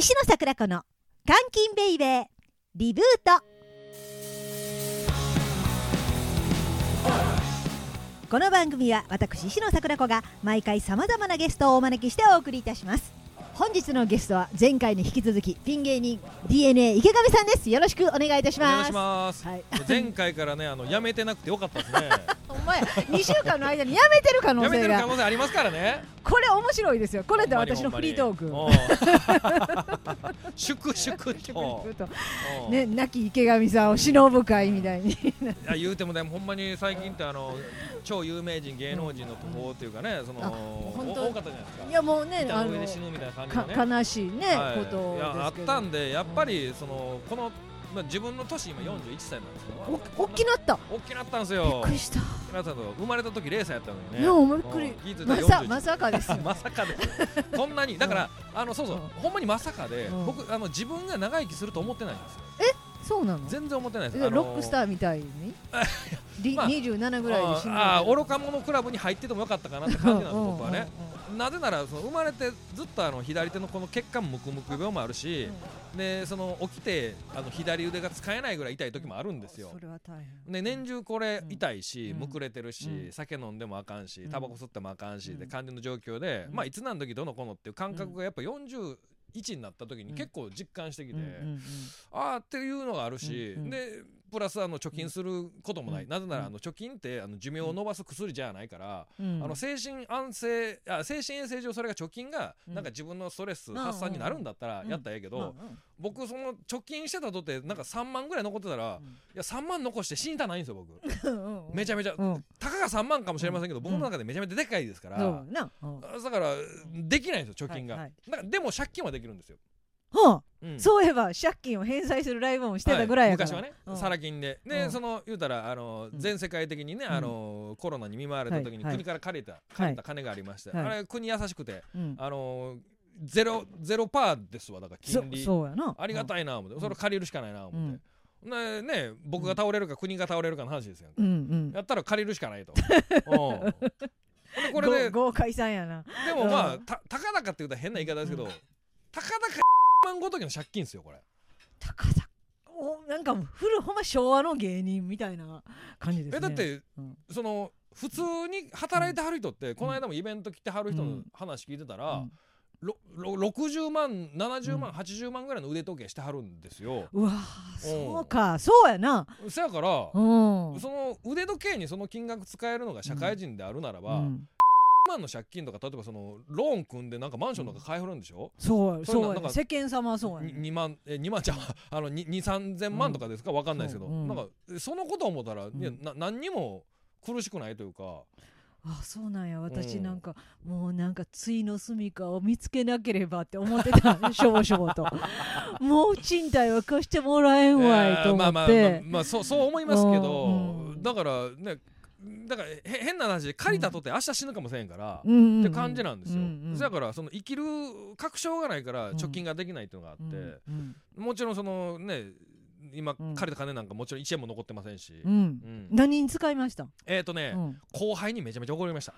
石野桜子の監禁ベイベーリブートこの番組は私石野桜子が毎回さまざまなゲストをお招きしてお送りいたします本日のゲストは前回に引き続きピン芸人 DNA 池上さんですよろしくお願いいたしお願いますします。はい前回からね、あのやめてなくてよかったですね。お前2週間の間にやめてる可能やめてる可性が能性ありますからね。これ面白いですよ。これで私のフリートーク。粛々と。う。んね、亡き池上さんを忍ぶ会みたいに。いや言うてもね、ほんまに最近ってあの超有名人芸能人の途方っていうかね、そのあ本当？お多かったじゃないですか。いやもうね板あの悲しいね、はい。ことあったんでやっぱりそのこのまあ自分の年今41歳なんですけど。お大きなった。大きなったんですびっよく。りした。生まれた時0歳やったのにね。いびっくり。まら41さまさかですよ。まさかですこんなにだからあのそうそううん。ほんまにまさかでうん。僕あの自分が長生きすると思ってないんですよ。そうなの？全然思ってないです。えロックスターーみたいに？りまあ27ぐらいで死ぬああ愚か者クラブに入っててもよかったかなって感じなんですうん僕はねなぜならその生まれてずっとあの左手のこの血管ムクムク病もあるしでその起きてあの左腕が使えないぐらい痛い時もあるんですよ。それは大変。で年中これ痛いし、うん。むくれてるし、うん。酒飲んでもあかんしうん。タバコ吸ってもあかんし、うん。で感じの状況で、うん。まあいつ何時どのこのっていう感覚がやっぱ41になった時に結構実感してきて、ああっていうのがあるし、でプラスあの貯金することもない、うん。なぜならあの貯金ってあの寿命を延ばす薬じゃないから、うん。あの精神安静あ精神衛生上それが貯金がうん。なんか自分のストレスん発散になるんだったらうん。やったらええけど、僕その貯金してたとってなんか3万ぐらい残ってたら、いや3万残して死にたないんですよ僕。めちゃめちゃ、うん。たかが3万かもしれませんけど、うん。僕の中でめちゃめちゃでかいですから、だからできないんですよ貯金が、はいはい。でも借金はできるんですよ、あうん。そういえば借金を返済するライブもしてたぐらいやから。昔はね、うん。サラ金で。で、うん。その言うたらあのうん。全世界的にね、ん。あのコロナに見舞われた時にはい。国から借りた、借りた金がありまして、はい。あれ国優しくてうん。あのゼロゼロパーですわだからそ金利。そうやな。ありがいたいな思って、うん。それ借りるしかないな思って、ねね僕が倒れるか国が倒れるかの話ですよ、うん。うん。やったら借りるしかないと。これでご豪快さんやな。でもまあ、うん。たたかだかって言うと変な言い方ですけど、うん。たかだか万ごときの借金ですよこれ。高さおなんか古ほんま昭和の芸人みたいな感じですね。えだって、うん。その普通に働いてはる人って、この間もイベント来てはる人の話聞いてたら、うん。ろろ60万70万、うん80万ぐらいの腕時計してはるんですよ。うわーそうか。そうやな。そやから、うん。その腕時計にその金額使えるのが社会人であるならば、うん万の借金とか例えばそのローン組んでなんかマンションとか買いはるんでしょ、そうそれななんか世間様はそうやにね2万え2万じゃあ あの2 3千万とかですか？わかんないですけど、そううん。なんかそのことを思ったら、ん。いやな何にも苦しくないというか。あそうなんや。私うん。なんか、もうなんか対の住処を見つけなければって思ってた。しょぼしょぼと。もう賃貸は貸してもらえんわいと思まあまあまあってまあそうそう思いますけど、うん。だからねだからへ変な話で借りたとって明日死ぬかもしれんから、うんうんうん。って感じなんですよ、うんうんだからその生きる確証がないからうん。貯金ができないっていうのがあって、うんもちろんそのね今うん。借りた金なんかもちろん1円も残ってませんし、うん。うん。何に使いました、えっ、とね、うん。後輩にめちゃめちゃ怒りました、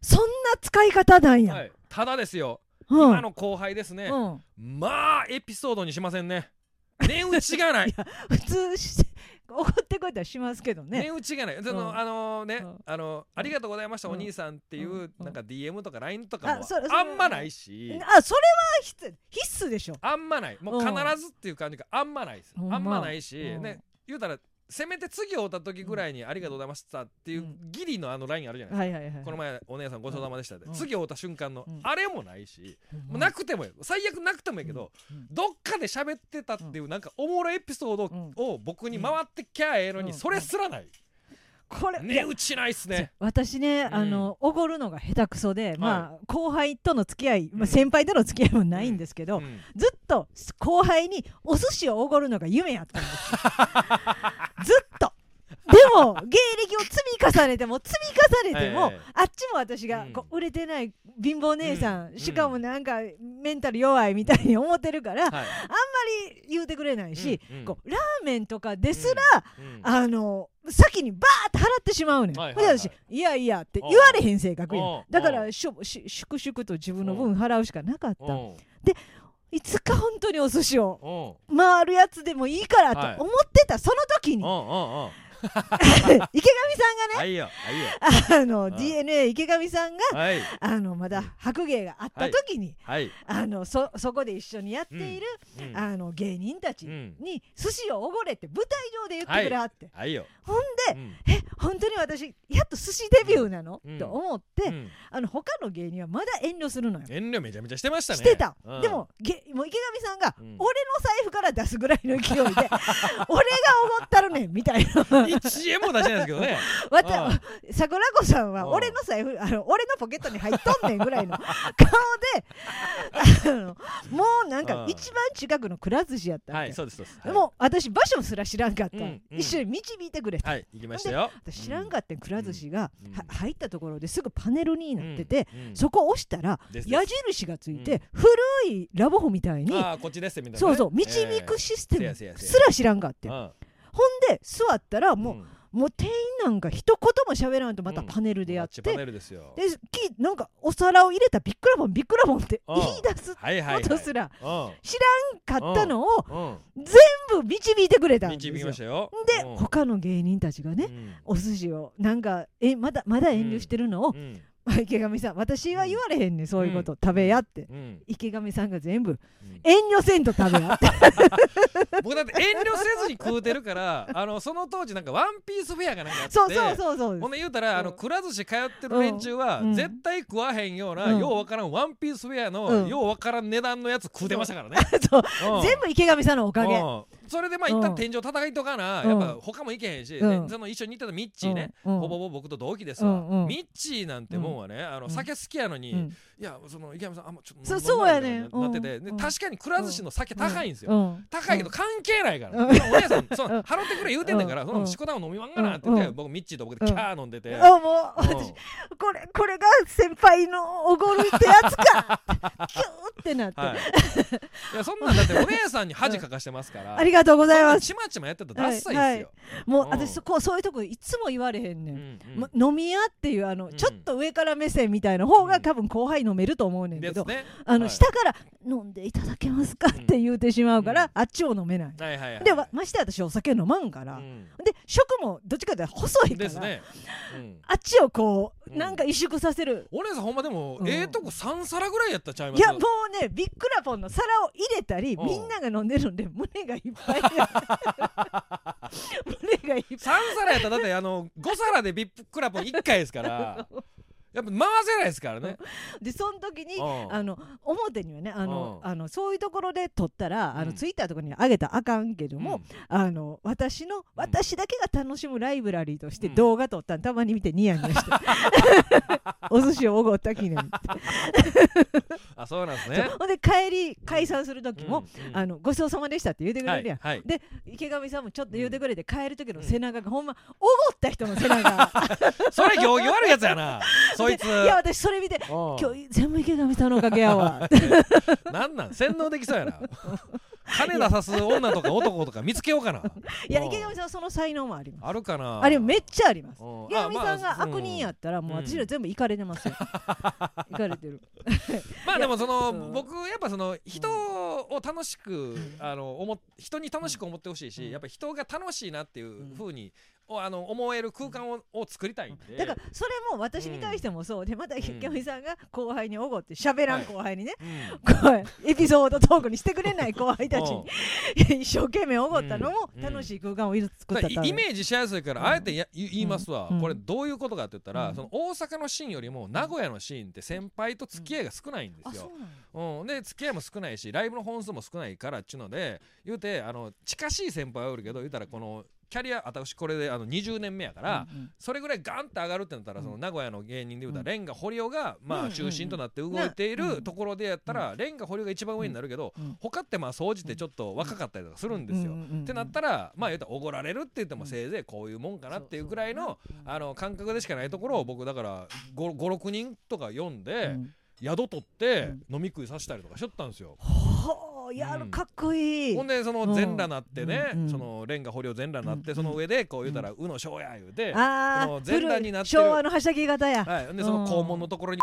そんな使い方なんや、はい、ただですよ、うん。今の後輩ですね、うん、まあエピソードにしませんね 値打ちがない。普通し怒ってこいたらしますけどね。値打ちがない。その、うん。あのね、うん。あのありがとうございました、うん。お兄さんっていう、うん。なんか DM とか LINE とかもあんまないし、あそれは必須必須でしょ。あんまない。もううん必ずっていう感じがあんまないです、あんまないし、うん。ね言うたらせめて次会った時ぐらいにありがとうございましたっていううん。ギリのあの LINE あるじゃないですか、この前お姉さんごちそうさまでしたって、うん。次会った瞬間の、うん。あれもないし、うんもうなくても最悪なくてもいいけど、うん。どっかで喋ってたっていうなんかおもろいエピソードうん。を僕に回ってきゃええのにうん。それすらない。これ値打ちないっすね。私ね、ん。あのおごるのが下手くそで、まあ後輩との付き合い、まあ、先輩との付き合いもないんですけど、うん。ずっと後輩にお寿司をおごるのが夢やったんです でも芸歴を積み重ねても積み重ねても、ええあっちも私が売れてない貧乏姉さん、うん。しかもなんかメンタル弱いみたいに思ってるから、あんまはいり言うてくれないし、こうラーメンとかですら、うんあの先にバーって払ってしまうねん。はいはい私いやいやって言われへん性格や。だからしょし粛々と自分の分払うしかなかった。う。んいいつか本当にお寿司をう。ん回るやつでもいいからはい。と思ってたその時に、池上さんがねはいよはいよ。あの、ん。DNA 池上さんがはい。あのまだ白芸があった時に、はい。あのそそこで一緒にやっている、うん。あの芸人たちうん。に寿司をおごれって舞台上で言ってくれはって、はいよ。ほんで、うん。え本当に私やっと寿司デビューなの、うん。と思って、うん。あの他の芸人はまだ遠慮するのよ。遠慮めちゃめちゃしてましたね。してた、うん。でもげもう池上さんが、うん。俺の財布から出すぐらいの勢いで 俺がおごったるねんみたいな1円も出してないですけどね。わあた桜子さんはうん。俺の財布あの俺のポケットに入っとんねんぐらいの 顔であのもうなんかうん。一番近くのくら寿司やったはいそうですそうです。でも私場所すら知らんかった、うんうん。一緒に導いてくれた、はい行きましたよ。私知らんかったんくら寿司が、うん。は入ったところですぐパネルになってて、うんうん。そこを押したら矢印がついて、古いラブホみたいにああこっちですみたいなね。そうそう導くシステムすら知らんかって、うんほんで座ったらもう,、ん。もう店員なんか一言も喋らんとまたパネルでやって、マッチパネルですよ。できなんかお皿を入れたビックラボンビックラボンってうん言い出すはいはいはい。ことすらうん。知らんかったのをうん。全部導いてくれたんですよ。導きましたよ。で、うん。他の芸人たちがね、うん。お寿司をなんかえまだまだ遠慮してるのを、うん 池上さん私は言われへんねんそういうこと、食べやって。うん。池上さんが全部うん。遠慮せんと食べやって。僕だって遠慮せずに食うてるからあのその当時なんかワンピースフェアがなんかあってそうそうそうそうほんで言うたらあのくら寿司通ってる連中はうん。絶対食わへんようなうん。ようわからんワンピースフェアうん。のようわからん値段のやつ食うてましたからね。そう。うん。全部池上さんのおかげ。うんそれでまあ一旦天井叩いとかなうん。やっぱ他もいけへんしうん。でその一緒に行ってたミッチーねうん。ほぼほぼ僕と同期ですわ。ミッチーなんてもんはねあのうん。酒好きやのにうん。いやその池山さんあんまちょっとそうやねなってて確かにくら寿司の酒高いんですよ。うん。高いけど関係ないから、うん。お姉さんそうん。の払ってくれ言うてんねんから、うん。そのしこたんを飲みまんがなって言って、うん。僕ミッチーと僕でキャー飲んでて、あもううん。私これこれが先輩のおごるってやつかキューってなって、はい、いやそんなんだってお姉さんに恥かかしてますから、ありがとうございます。ちまちまやってたらダッサいですよ、うんもう私そこそういうとこいつも言われへんねん、うんうん。ま飲み屋っていうあの、ん。ちょっと上から目線みたいな方うん。が多分後輩飲めると思うねんけど、ね。あの、はい。下から飲んでいただけますかって言うてしまうから、うん。あっちを飲めない、はいはいはい。でわまして私お酒飲まんから、うん。で食もどっちかというと細いから、ね、うん。あっちをこう、うんなんか萎縮させる。お姉さんほんまでも、うん。ええとこ3皿ぐらいやったんちゃいます？いやもうねビックラポンの皿を入れたり、うん。みんなが飲んでるんで胸がいっぱい。胸がいっぱい。3皿やったらだってあの5皿でビップクラポン1回ですから やっぱ回せないですからね、でその時にうん。あの表にはねあの、うん。あのそういうところで撮ったら、あうん。のツイッターとかに上げたらあかんけども、うん。あの私の私だけが楽しむライブラリーとしてうん。動画撮ったんたまに見てニヤニヤして。お寿司をおごった記念 あそうなんですね。ほんで帰り解散する時も、あのごちそうさまでしたって言ってくれるや。ん、はい。はい。で池上さんもちょっと言うてくれて、帰る時の背中がほんまおごった人の背中。それ行儀悪いやつやなそいつ。いや私それ見て今今日全部池上さんのおかげやわ。なんなん？洗脳できそうやな。金出さす女とか男とか見つけようかな。いやうん。池上さんはその才能もあります。あるかな。あれめっちゃあります。うん。池上さんが悪人やったらもううん私ら全部いかれてますよ。いかれてる。まあでもそのうん。僕やっぱその人を楽しくあの思っ人に楽しく思ってほしいしうん。やっぱ人が楽しいなっていうふうにおあの思える空間をを作りたいんで。だからそれも私に対してもそう。でまた池上さんが後輩におごって喋らん後輩にね。うん。こうエピソードトークにしてくれない後輩たちに一生懸命おごったのもうん楽しい空間を作ったイメージしやすいからあえてや言言いますわ、うんこれどういうことかって言ったら、うん。その大阪のシーンよりも名古屋のシーンって先輩と付き合いが少ないんですよ。うん、で付き合いも少ないしライブの本数も少ないからっちゅうので言うてあの近しい先輩はおるけど言うたらこのキャリア私これであの20年目やから、うんうん。それぐらいガンって上がるってなったら、うん。その名古屋の芸人で言うたら、うん。レンガ堀尾がまうんあ中心となって動いていうん。るところでやったら、レンガ堀尾が一番上になるけど、うん。他ってまあ総じてちょっと若かったりとかするんですよ。ってなったらまあ言うたらおごられるって言ってもせいぜいこういうもんかなっていうぐらいのあの感覚でしかないところを僕だから56人とか読んうでん宿取って飲み食いさせたりとかしとったんですよ。ほうやうん。るかっこいい。ほんでその全裸なってね、うんうんそのレンガ堀尾全裸なって、うんその上でこう言うたら「うのしょうや」言うて、ああその全裸になってる昭和のはしゃぎ型や。はい、でその肛門のところに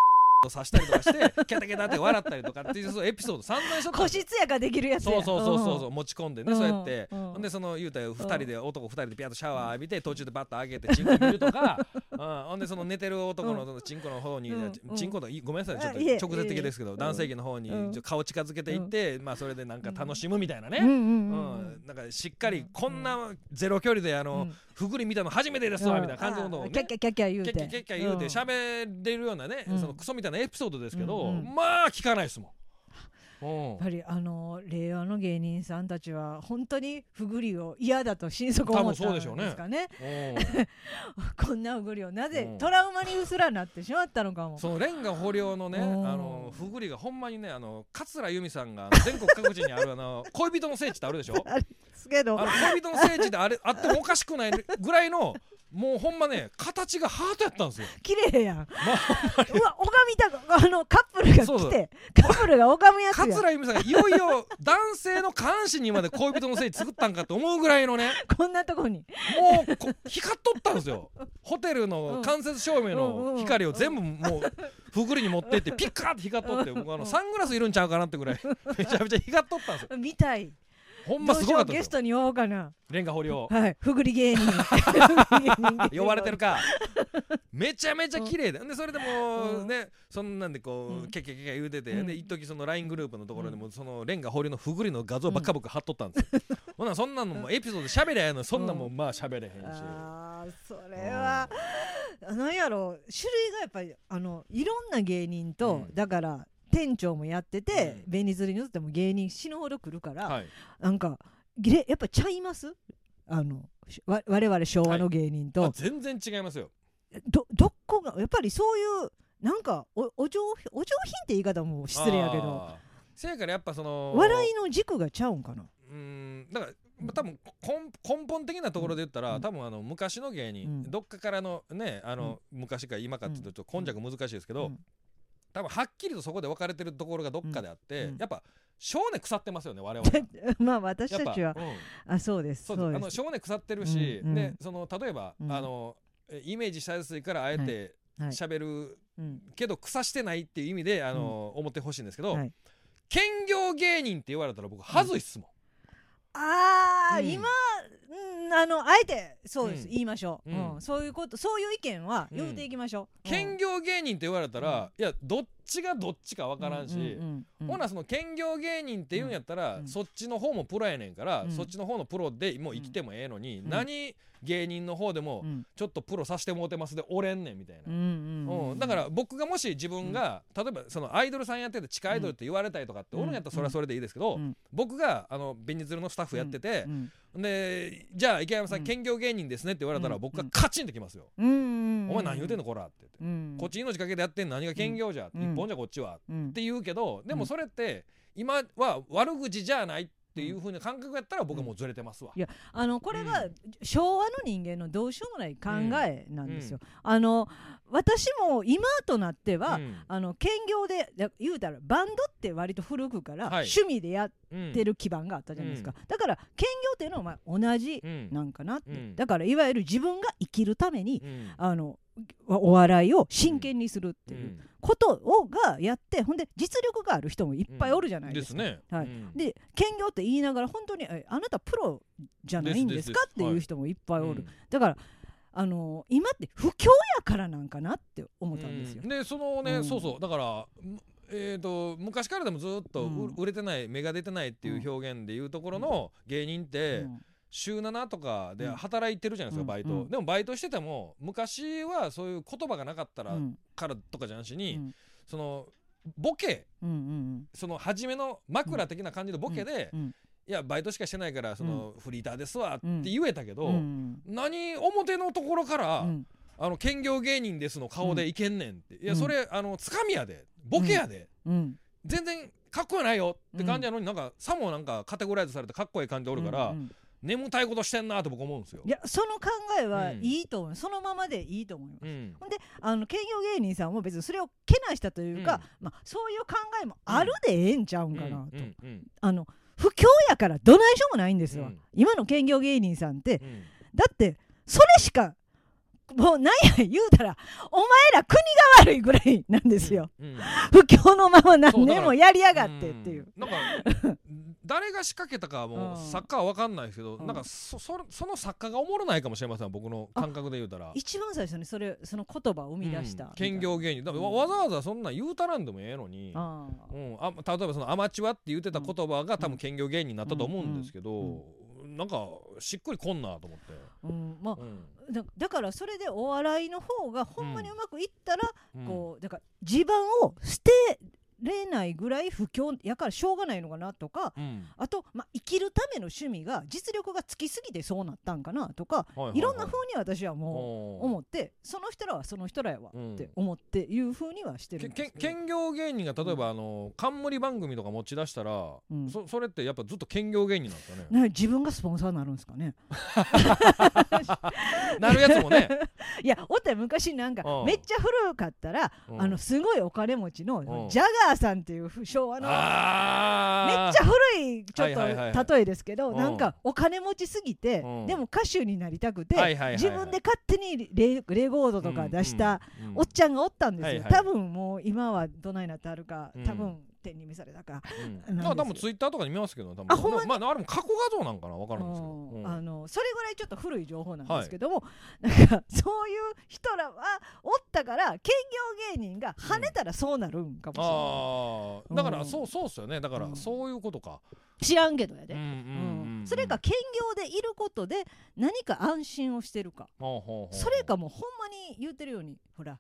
を刺したりとかして ケタケタって笑ったりとかっていうそうエピソード散々しとっ個室やからできるやつや。そうそうそうそうそう持ち込んでねうん。そうやって。うん。ほんでその言うたら2人で男2人でピャッとシャワー浴びて途中でバッと上げてチンコ見るとか うん。ほんでその寝てる男のチンコの方にうん。チンコのいごめんなさいちょっと直接的ですけど男性器の方に顔近づけていってまあそれでなんか楽しむみたいなね。うん。なんかしっかりこんなゼロ距離であのうんふぐり見たの初めてですわみたいな感じのことをね。キャッキャキャッキャ言うて。キャッキャキャ言うてん喋れるようなねうんそのクソみたいなエピソードですけどまあ聞かないですもん。うん。やっぱりあの令和の芸人さんたちは本当にふぐりを嫌だと心底思ったんですかね。うん。こんなふぐりをなぜうん。トラウマにうすらになってしまったのかも。そのレンガ捕虜のねあうん。のふぐりがほんまにねあの桂由美さんが全国各地にあるあの恋人の聖地ってあるでしょ？ですけど。あの恋人の聖地であれ あってもおかしくないぐらいのもうほんまね形がハートやったんですよ。綺麗やん。まあうわ拝みたくあのカップルが来てカップルが拝むやつや桂由美さんがいよいよ男性の下半身にまで恋人の聖地作ったんかと思うぐらいのね。こんなとこに。もうこ光っとったんですよ。ホテルの間接照明の光を全部もうふぐりに持ってってピッカーって光っとって僕あのサングラスいるんちゃうかなってぐらい めちゃめちゃ光っとったんですよ。見たいほんますごかったゲストに呼ぼうかな。レンガ掘りをはいふぐり芸人。呼ばれてるか。めちゃめちゃ綺麗ででそれでもうねそんなんでこうん。うケッケッケッケ言うててうん。で一時その LINE グループのところでもそのレンガ掘りのふぐりの画像ばっか僕貼っとったんですよ。ほなそんなのもエピソード喋りゃやのそんなんもまあ喋れへんし。あーそれは、なんやろう。種類がやっぱりあのいろんな芸人と、うん。だから店長もやってて、うん。釣りに移っても芸人死ぬほど来るから、はい。なんかやっぱちゃいます？あのしわ我々昭和の芸人と、あ全然違いますよ。どどこがやっぱりそういうなんかおお上品お上品って言い方も失礼やけど。せやからやっぱその笑いの軸がちゃうんかな？うーんだからまあ多分根根本的なところで言ったら、うん。多分あの昔の芸人、うん。どっかからのねあの、昔か今かっていうとちょっと根弱難しいですけど、うん多分はっきりとそこで分かれてるところがどっかであって、うん。やっぱ少年腐ってますよね我々 まあ私たぱちは。うん。あそうです。そそううです。あの少年腐ってるし、でその例えば、うん。あのえイメージしやすいからあえてはい。喋るうん。けど腐してないっていう意味であの、思ってほしいんですけど、はい。兼業芸人って言われたら僕はずいっすもん、ああ、うん。今、うん、あのあえてそうです、うん。言いましょう、ううん。んそういうことそういう意見はうん。言うていきましょう、兼業芸人って言われたら、いやどっちがどっちか分からんし、うんうんうんほなその兼業芸人って言うんやったら、うん。そっちの方もプロやねんから、うん。そっちの方のプロでもう生きてもええのに、うん。何芸人の方でもうん。ちょっとプロさせてもうてますでおれんねんみたいな。うんうんうんだから僕がもし自分が、例えばそのアイドルさんやってて地下アイドルって言われたりとかっておるんやったらそれはそれでいいですけど、うん。僕があのベニズルのスタッフやっててう、んでじゃあ池山さん、うん。兼業芸人ですねって言われたら、うん。僕がカチンときますよ、お前何言うてんのこらって言って、うん。こっち命かけてやってんの何が兼業じゃ、うん。一本じゃこっちはうんって言うけどでうん。もそれって今は悪口じゃないっていう風な感覚やったら僕はもうずれてますわ、いやあのこれがうん。昭和の人間のどうしようもない考えなんですよ。あの私も今となっては、うん。あの兼業でだ言うたらバンドって割と古くからはい。趣味でやっうんてる基盤があったじゃないですか、だから兼業っていうのはまあ同じうん。なんかなって、うん。だからいわゆる自分が生きるために、うん。あのお笑いを真剣にするってういうん。ことをがやってほんで実力がある人もいっぱいおるじゃないですか。ね。はい。うん。で兼業って言いながら本当にえあなたプロじゃないんですかですですっていう人もいっぱいおる、うん。だからあの今って不況やからなんかなって思ったんですよ。うん。でそのね、うん。そうそう。だからむえー、と昔からでもずっとううん。売れてない芽が出てないっていう表現でいうところの芸人ってうん週7とかでうん。働いてるじゃないですか、うん。バイト、うん。でもバイトしてても昔はそういう言葉がなかったらうん。からとかじゃなしに、うん。そのボケ。うんうんその初めの枕的な感じのボケで、うん。いやバイトしかしてないからその、フリーターですわって言えたけど、うん。何表のところから、うん。あの兼業芸人ですの顔でいけんねんって、いやうん。それあのつかみやで。ボケやで、うん。全然かっこよないよって感じやのに、なんかさもなんかカテゴライズされてかっこいい感じでおるから、うんうん眠たいことしてんなと僕思うんですよ。いやその考えはうん。いいと思う、そのままでいいと思います。うん。ほんであの兼業芸人さんも別にそれをけなしたというか、まあ、そういう考えもあるでええんちゃうんかなと、うん。うん。あの不況やからどないしょうもないんですわ、うん。今の兼業芸人さんって。うん。だってそれしかもうなんや言うたらお前ら国が悪いぐらいなんですよ、うん。不況のまま何年もやりやがってっていう。なんか 誰が仕掛けたかはもううん。作家は分かんないですけど、うん。なんかそそその作家がおもろないかもしれません僕の感覚で言うたら。一番最初にそれその言葉を生み出した、うん兼業芸人。だわわざわざそんなん言うたらんでもええのに、うん、あ例えばそのアマチュアって言ってた言葉が多分兼業芸人になったと思うんですけど、なんかしっくりこんなと思って、うん。まあうん。だだからそれでお笑いの方がほんまにうまくいったら、うん。こうだから地盤を捨てれないぐらい不況やからしょうがないのかなとかうん。あと、まあ、生きるための趣味が実力がつきすぎてそうなったんかなとか、はいはいはい。いろんな風に私はもう思ってその人らはその人らやわうんって思っていう風にはしてるけんですけ兼業芸人が例えばあの冠番組とか持ち出したら、うん。そそれってやっぱずっと兼業芸人なんですかね？ね自分がスポンサーになるんですかね？なるやつもね、いやおったよ昔なんかうん。めっちゃ古かったらうん。あのすごいお金持ちのうん。ジャガーさんっていう昭和の。めっちゃ古いちょっと例えですけどうん。なんかお金持ちすぎてうん。でも歌手になりたくて自分で勝手にレレコードとか出したおっちゃんがおったんですよ。多分もう今はどないなってあるかうん。多分天に見されたか。うん。なんですよ。あ多分ツイッターとかに見ますけど多分。あほんまに？まああれも過去画像なんかな分からんですけど、うん。うん。あのそれぐらいちょっと古い情報なんですけども、なんかそういう人らはおったから兼業芸人が跳ねたらそうなるんかもしれない、ああだからうん。そうそうっすよね。だからうん。そういうことか、知らんけどやで、うんうんうんうん。それか兼業でいることで何か安心をしてるか、それかもうほんまに言ってるようにほら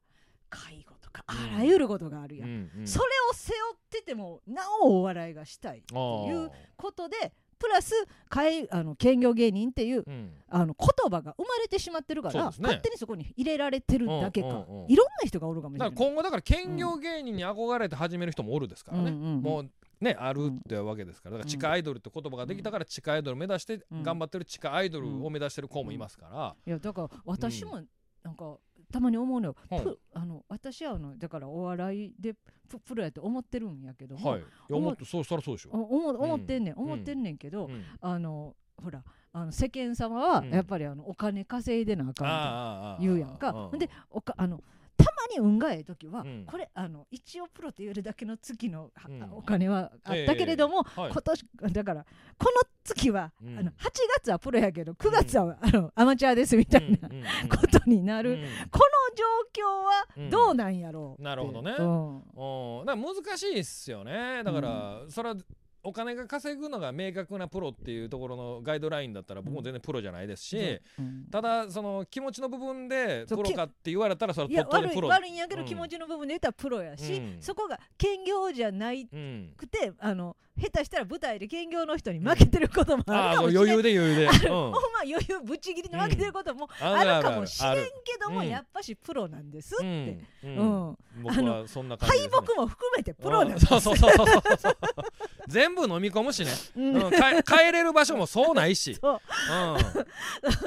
介護とかあうん。らゆることがあるやん、うんうん。それを背負っててもなおお笑いがしたいっていうことでプラス介あの兼業芸人っていううん。あの言葉が生まれてしまってるから、ね。勝手にそこに入れられてるだけか、うんうんうん。いろんな人がおるかもしれない。今後だから兼業芸人に憧れて始める人もおるですからね、うんうんうん。もうねあるってわけですから。だから地下アイドルって言葉ができたから地下アイドル目指してうん。頑張ってる地下アイドルを目指してる子もいますから、いやだから私もなんかたまに思うのよ、うんプあの私はあのだからお笑いでププロやって思ってるんやけども、はい。思ってそうしたらそうでしょ、お思思ってんねん、うん思ってんねんけど、うん。あのほらあの世間様はうん。やっぱりあのお金稼いでなあかんとああああ言うやんか、でおかあのたまに運がええ時は、うん。これあの一応プロって言えるだけの月の、はうん。お金はあったけれども、はい。今年だからこの月は、うん。あの8月はプロやけど9月は、あのアマチュアですみたいな、ことになる、うん。この状況はどうなんやろうなるほどね。うん。うん。だから難しいっすよね。だから、それはお金が稼ぐのが明確なプロっていうところのガイドラインだったら僕も全然プロじゃないですし、うん。ただその気持ちの部分でプロかって言われたらそれいや悪いはとっとでプロ。悪いんやけど、うん気持ちの部分で言ったらプロやし、うん。そこが兼業じゃないうん。くてあの下手したら舞台で兼業の人に負けてることもあるかもしれない、余裕で余裕で、うん。ほんま余裕ぶっちぎりで負けてることもああるかもしれんけども、やっぱしプロなんですって、うん。ううん。ん僕はそんな感じね、北も含めてプロなんです、うん。そうそうそうそうそう 全部飲み込むしね、うん。帰れる場所もそうないし、そう。う あ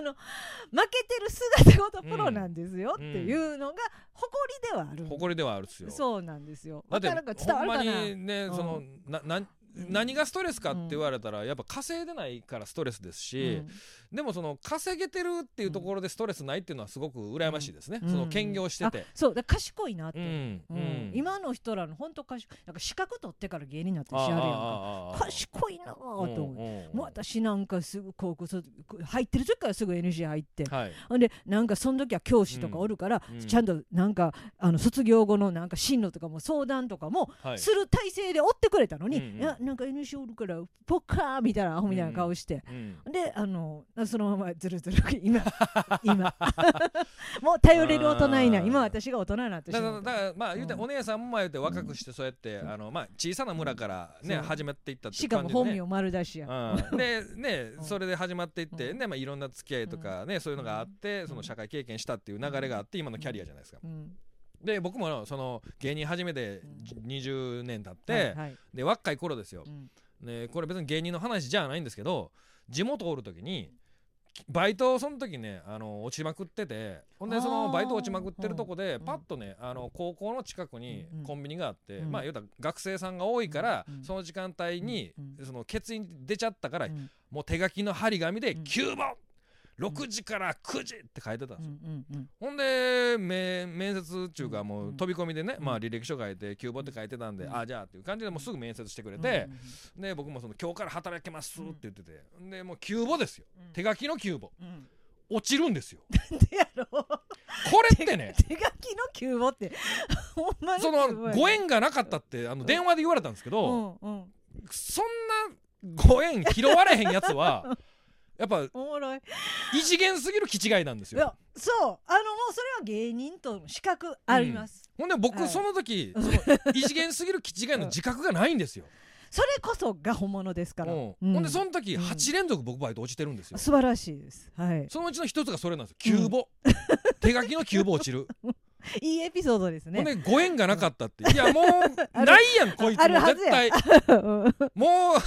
の負けてる姿ごとプロなんですよっていうのが誇りではある、ん、誇りではあるっすよ。そうなんですよ。だってわかるか伝わほんまにね、うん。そのなな何がストレスかって言われたらやっぱ稼いでないからストレスですし、でもその稼げてるっていうところでストレスないっていうのはすごく羨ましいですね、うん。その兼業してて。う。だから賢いなって、うんうん。うん。今の人らの本当賢い。なんか資格取ってから芸人になったりしはるやんか。賢いなぁと思って、うんうん。もう私なんかすぐ高校卒入ってる時からすぐ NG 入って。はい。ほんでなんかその時は教師とかおるから、うん。ちゃんとなんかあの卒業後のなんか進路とかも相談とかもはい。する体制で追ってくれたのに、うんうん。いやなんか NG おるからポッカーみたいなアホみたいな顔して、うん。であのそのままずるずる今今。もう頼れる大人いない。今私が大人になってしだからまうだからまあ言うてうんお姉さんもまあ言うて若くしてそうやってあのまあ小さな村からね始まっていったっていしかも本名丸出しや、うん、でね うん。それで始まっていって、うん。ねまあ、いろんな付き合いとかね、そういうのがあってその社会経験したっていう流れがあって今のキャリアじゃないですか。うん。で僕もその芸人始めてうん。20年経って、はいはい。で若い頃ですよ。う、ん。ね、これ別に芸人の話じゃないんですけど地元おる時にバイトをその時ねあの落ちまくっててほんでそのバイト落ちまくってるとこでうん。パッとねあの高校の近くにうんコンビニがあって、うん。まあ言うたら学生さんが多いから、うんその時間帯に、うんその欠員出ちゃったから、うん。もう手書きの張り紙でうん。9問6時から9時って書いてたんですよ、ほんでめ面接っていうかもううん。飛び込みでね、うん。まあ履歴書書いて急募って書いてたんで、うん。あじゃあっていう感じでもうすぐ面接してくれうんて、で僕もその今日から働けますって言ってて、でもう急募ですよ。うん。手書きの急募うん。落ちるんですよ。でやろこれってね。手書きの急募って ほんまにすそのご縁がなかったってあの電話で言われたんですけど、そんなご縁拾われへんやつは やっぱおもろい。異次元すぎる気違いなんですよ。そう。あのもうそれは芸人との資格あります、ほんで僕はい。その時、その異次元すぎる気違いの自覚がないんですよ、それこそが本物ですから、うん。うん。ほんでその時うん。8連続僕バイト落ちてるんですよ、素晴らしいです。はい。そのうちの一つがそれなんですよ。急募、手書きの急募落ちる、いいエピソードですほんねでご縁がなかったって。いやもう ないやんこいつも絶対。うんもう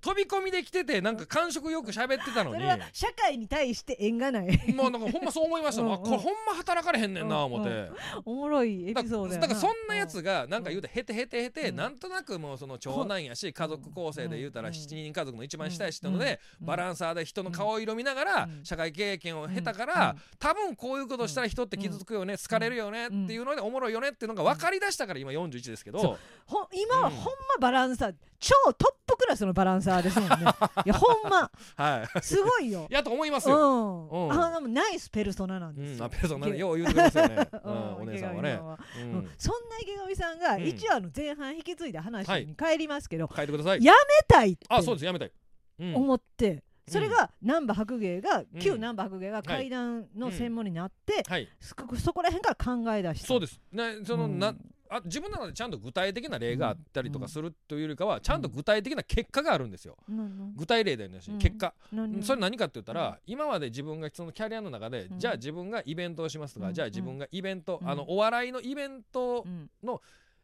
飛び込みで来ててなんか感触よく喋ってたのに。それは社会に対して縁がない。もうなんかほんまそう思いました。もんあうん。これほんま働かれへんねんな思って、うんおもろいエだピソードやだからそんなやつがなんか言うてへてへてへて、うん。なんとなくもうその長男やし家族構成で言うたらうん。7人家族の一番下やしってので、うん。バランサーで人の顔色見ながらうん。社会経験を経たから、うん。多分こういうことしたら人って傷つくよね、好かれるよねっていうのでおもろいよねっていうのが分かりだしたから今41ですけど、今はうん。ほんまバランサー超トップクラスのバランサーですもんね。いやほんま。はい。すごいよ。やと思いますうよ。ん、うん。あでもナイスペルソナなんですよ、うん、あペルソナね。よう言うてくれますよね、ううんん、お姉さんはね。ううん。ん、そんな池上さんがうん。一話の前半引き継いだ話はい。に帰りますけど、書いてください。やめたいって。あ、そうです、やめたい。うん、思って、それが難波白芸が、ん。旧難波白芸が階段の専門になって、はい、そそこら辺から考え出した。そうです。ね、その、うん。な、あ、自分の中でちゃんと具体的な例があったりとかするというよりかは、ちゃんと具体的な結果があるんですよ。具体例だよね。し、うん。結果。それ何かって言ったら、今まで自分がそのキャリアの中で、うん。じゃあ自分がイベントをしますとか、うん。じゃあ自分がイベント、うん。あのお笑いのイベント、うん。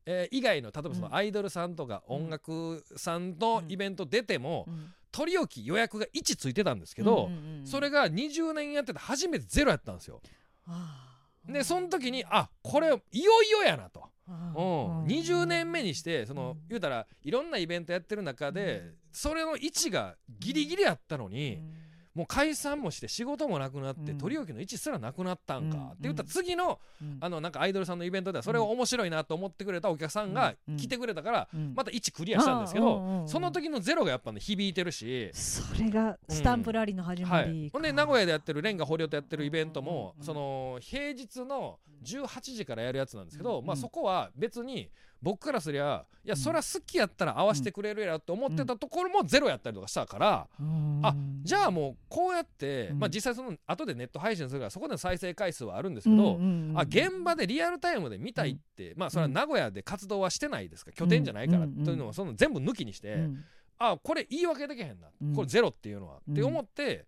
えー以外の例えばそうのん。アイドルさんとかうん音楽さんのイベント出ても、うん取り置き予約が1ついてたんですけど、うんうんうんそれが20年やってて初めてゼロやったんですよ。でその時にあこれいよいよやなと。あうん、ー20年目にしてその、うん言うたらいろんなイベントやってる中で、うん。それの位置がギリギリやったのに、もう解散もして仕事もなくなって、うん。取り置きの位置すらなくなったんか、うん。って言ったら次のうん。あのなんかアイドルさんのイベントではそれを面白いなと思ってくれたお客さんがうん。来てくれたから、うん。また位置クリアしたんですけど、その時のゼロがやっぱね響いてるし。それがスタンプラリーの始まはりい、ほんで名古屋でやってるレンガ堀尾とやってるイベントも、その平日の18時からやるやつなんですけど、うん。まあ、そこは別に僕からすりゃいやそりゃ好きやったら合わせてくれるやろって思ってたところもゼロやったりとかしたから、あじゃあもうこうやって、うん。まあ、実際その後でネット配信するからそこでの再生回数はあるんですけど、あ現場でリアルタイムで見たいって、まあそれは名古屋で活動はしてないですから拠点じゃないから、うんというのをその全部抜きにして、あこれ言い訳できへんな、うん。これゼロっていうのは、うん。って思って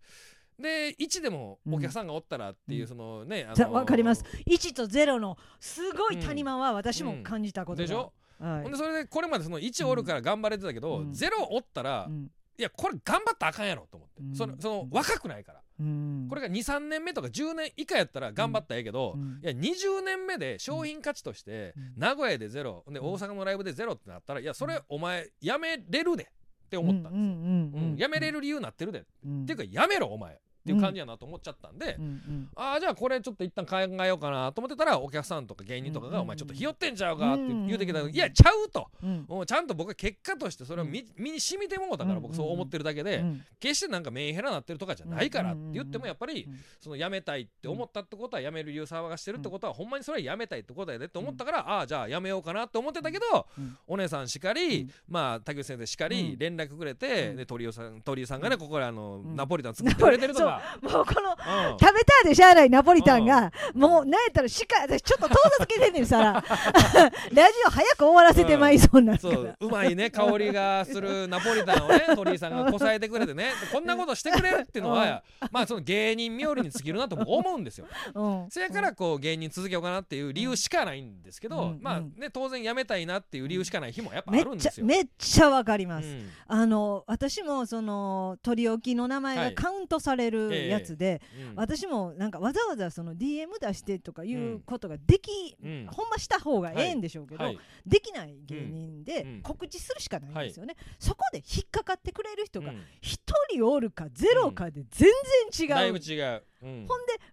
で1でもお客さんがおったらっていううん。そのね、じゃわかります。1と0のすごいうん谷間は私も感じたことが。でしょ、はい。ほんでそれでこれまでその1おるから頑張れてたけど、うん。ゼロおったら、うん。いやこれ頑張ったらあかんやろと思って、うん。そのその若くないから、うん。これが23年目とか10年以下やったら頑張ったらええけど、うん。いや20年目で商品価値として、うん。名古屋でゼロで大阪のライブでゼロってなったらいやそれお前やめれるでって思ったんですよ、うんうんうんうんやめれる理由になってるで、うんっていうかやめろお前っていう感じやなと思っちゃったんで、うんうん。ああじゃあこれちょっと一旦考えようかなと思ってたらお客さんとか芸人とかが「うんお前ちょっとひよってんちゃうか」ってうん言うてきたら「いやちゃう」と。うん。ちゃんと僕は結果としてそれを身,、身に染みてもうたからうん僕そう思ってるだけで、うん。決してなんかメンヘラなってるとかじゃないからって言ってもやっぱりうん。その辞めたいって思ったってことは辞める理由騒がしてるってことはほんまにそれは辞めたいってことやでって思ったからああじゃあ辞めようかなって思ってたけどうん。お姉さんしかりうん。まあ竹内先生しかうん。り連絡くれてうん。で鳥居さん鳥居さんがねここであのうん。ナポリタン作ってくれてるとか。もうこのうん。食べたでしゃあないナポリタンがもうなんやったらしか私ちょっと遠ざつけてんねんさら。ラジオ早く終わらせてまいそうになうら。うまいね香りがするナポリタンをね鳥居さんがこさえてくれてね。こんなことしてくれるっていうのはまあその芸人冥利に尽きるなと僕思うんですよ。うん。そやからこう芸人続けようかなっていう理由しかないんですけど、うん。まあうん。ね当然辞めたいなっていう理由しかない日もやっぱめっちゃあるんですよ。めっちゃわかります、うん。あの私もその取り置きの名前はい。がカウントされるいうやつで、うん。私もなんかわざわざその DM 出してとかいうことができ、うん。ほんました方がええんでしょうけど、はい。できない芸人でうん。告知するしかないんですよね、そこで引っかかってくれる人がうん。一人おるかゼロかで全然違う、だいぶ違う、うんほんで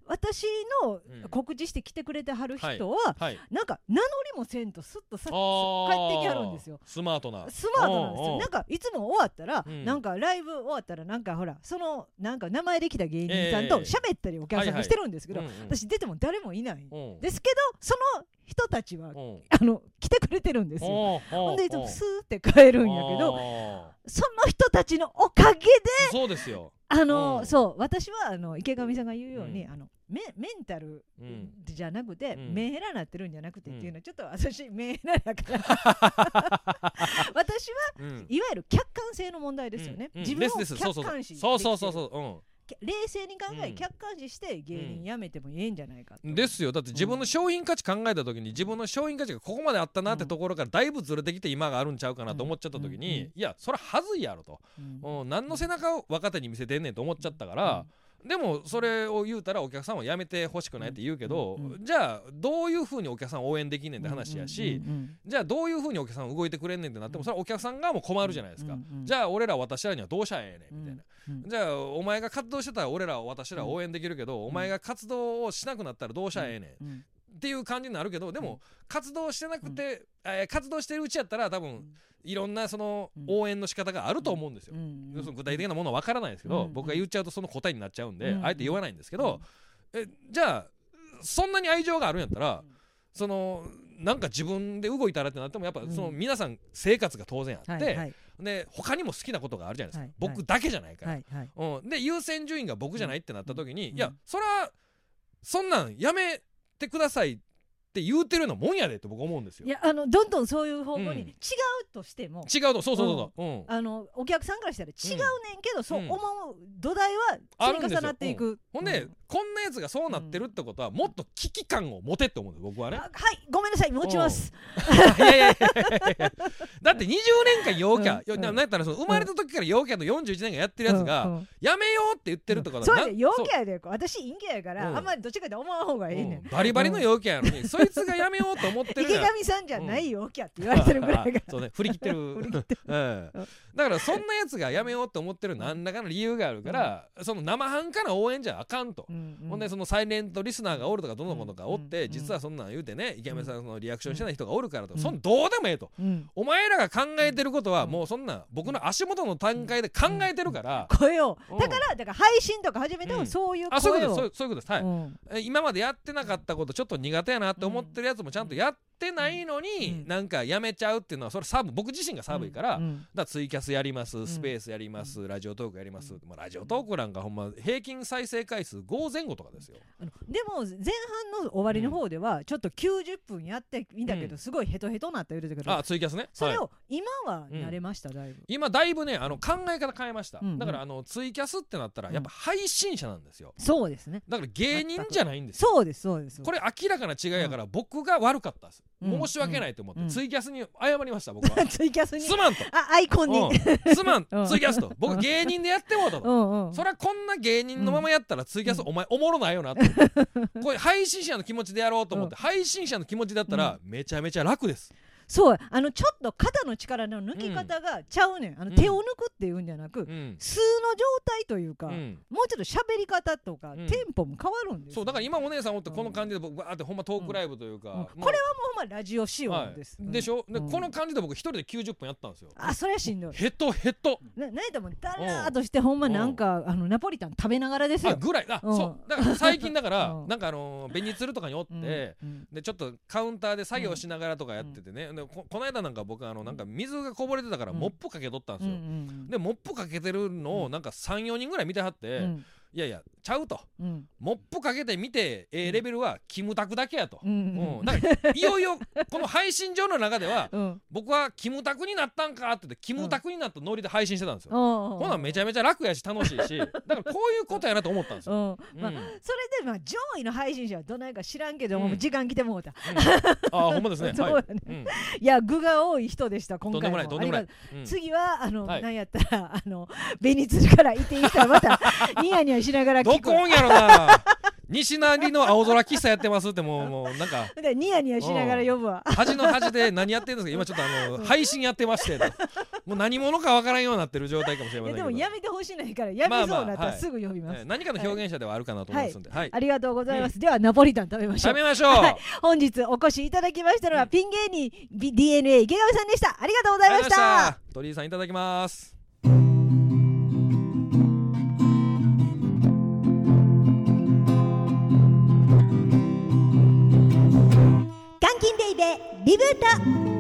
私のうん。告知して来てくれてはる人は、はい。なんか名乗りもせんとすっとさ帰ってきはるんですよ。スマートな。スマートなんですよ。なんかいつも終わったら、うん。なんかライブ終わったらなんかほらそのなんか名前できた芸人さんとええ。喋ったりお客さんがしてるんですけど、私出ても誰もいない、うんですけどその人たちは、うん。あの来てくれてるんですよ。ほんでいつもスーって帰るんやけどあその人たちのおかげでーそうですよあの、うん。そう私はあの池上さんが言うように、うん。あのメメンタルうん。じゃなくて、うん。メンヘラなってるんじゃなくてっていうのうはちょっと私メンヘラだから。私はうん。いわゆる客観性の問題ですよね、自分を客観視そうそうそうそう。うん冷静に考え、うん。客観視して芸人辞めてもいいんじゃないかとですよ。だって自分の商品価値考えた時に自分の商品価値がここまであったなってところからだいぶずれてきて今があるんちゃうかなと思っちゃった時うん。にいやそれはずいやろと。うん。うん。何の背中を若手に見せてんねんと思っちゃったからでもそれを言うたらお客さんはやめてほしくないって言うけどうんうじゃあどういうふうにお客さんを応援できんねんって話やしうんうんじゃあどういうふうにお客さん動いてくれんねんってなってもそれはお客さんがもう困るじゃないですか。うんうんじゃあ俺ら私らにはどうしたらええねんみたいな。うんじゃあお前が活動してたら俺らは私らは応援できるけど、お前が活動をしなくなったらどうしたらええねん、うんっていう感じになるけどでも、うん。活動してなくて、えー活動してるうちやったら多分いろんなそのうん。応援の仕方があると思うんですよ。うん。要するに具体的なものは分からないですけど、うん。僕が言っちゃうとその答えになっちゃうんで、うん。あえて言わないんですけど、えじゃあそんなに愛情があるんやったら、うん。そのなんか自分で動いたらってなってもやっぱうん。その皆さん生活が当然あって、はいはい。で他にも好きなことがあるじゃないですか、はい。僕だけじゃないから。はいはい。うん、で優先順位が僕じゃないってなった時に、うん。いやそれはそんなんやめてください。って言うてるようなもんやでって僕思うんですよ。い。やあのどんどんそういう方向にうん。違うとしても、違うとそうそうそうそう、うん。あのお客さんからしたら違うねんけど、そううん思う土台は積み重なっていく。ほんで、うん。こんなやつがそうなってるってことはもっと危機感を持てって思うんです僕はね。あはいごめんなさい持ちます。いやいやいやいやいや。だって20年間陽キャ、うん。ななんやったらその生まれた時から陽キャの41年間やってるやつが、うん。うん。やめようって言ってるってことはな。そうやで陽キャやで。私陰キャやから、うん。あんまりどっちかって思わん方がいいねん。うん。バリバリの陽キャやのに、そ い つ がやめようと思ってる池上さんじゃない陽キャって言われてるぐらいがあ。そうね振り切ってる。だからそんなやつがやめようと思ってる何らかの理由があるから、その生半可な応援じゃあかんと。ほんでそのサイレントリスナーがおるとかどのことかおって、うん実はそんなん言うてね池上さんのリアクションしてない人がおるからと、うん。そんどうでもええと、うん。お前らが考えてることはうん。もうそんな僕の足元の段階で考えてるから、声を。うん。だからだから配信とか始めてうん。もそういうあそういう声をことですそういうそういうことです。はい、今までやってなかったことちょっと苦手やなって思ってるやつもちゃんとやってないのに、うん。なんかやめちゃうっていうのはそれサブ僕自身が寒いから、うん。だからツイキャスやりますスペースやります、ラジオトークやります、まあ、ラジオトークなんかほんま平均再生回数5前後とかですよ。でも前半の終わりの方ではちょっと90分やってみたけどうん。すごいヘトヘトなって言うてたけどあツイキャスね。はい。それを今は慣れましただいぶ。今だいぶねあの考え方変えました、うん。だからあのツイキャスってなったらやっぱ配信者なんですよ。そうですね。だから芸人じゃないんですよ。そうですそうですこれ明らかな違いやから僕が悪かったです、うん申し訳ないと思って、うんツイキャスに謝りました僕は。ツイキャスに？すまんと、あアイコンに。うん、すまん。うん。ツイキャスと。僕芸人でやってもうたと、うんうん。そりゃこんな芸人のままやったらツイキャスうん。お前おもろないよなって。これ配信者の気持ちでやろうと思って配信者の気持ちだったらめちゃめちゃ楽ですそうあのちょっと肩の力の抜き方がちゃうねん。あのうん手を抜くっていうんじゃなくうん、素の状態というかうん。もうちょっと喋り方とかうん。テンポも変わるんですよ。そうだから今お姉さんおってこの感じで僕バーってほんまトークライブというか、これはもうほんまラジオ仕はい様です。でしょ？でうん。この感じで僕一人で90分やったんですよ。あそれはしんどい。ヘトヘト。ななんやったらもうだらーっとしてほんまなんかあのナポリタン食べながらですよ。あぐらい。あうん。そう。だから最近だから うん。なんかあのー紅鶴とかにおって、でちょっとカウンターで作業しながらとかやっててね、でここの間なんか僕あのなんか水がこぼれてたからうん。モップかけとったんですよ、んでモップかけてるのをなんか34人ぐらい見てはって、うんいやいやちゃうと。うん。モップかけて見てええレベルはキムタクだけやと、うん。うん。いよいよこの配信上の中では うん。僕はキムタクになったんかって言ってキムタクになったノリで配信してたんですよ、ほほなめちゃめちゃ楽やし楽しいしだからこういうことやなと思ったんですよ、うん。うん。まあ、それでまあ上位の配信者はどないか知らんけども、うん。時間来てもうた、うん。あ ほんまですね。そうはい。やね、うん。いや具が多い人でした今回次はあの、はい。なんやったらあの紅鶴からいていったらまた ニヤニヤしながらどこんやろな。西成の青空喫茶やってますってもうもうなんか。ニヤニヤしながら呼ぶわ。端の端で何やってるんですか。今ちょっとあの配信やってましてもう何者かわからんようになってる状態かもしれませんでもやめてほしいないからやめそうなったらすぐ呼びます、何かの表現者ではあるかなと思いますんで、はい。ありがとうございます、ではナポリタン食べましょう。食べましょう、本日お越しいただきましたのは、ピン芸人 DNA 池上さんでした。ありがとうございました。鳥居さんいただきますキンデイでリブート。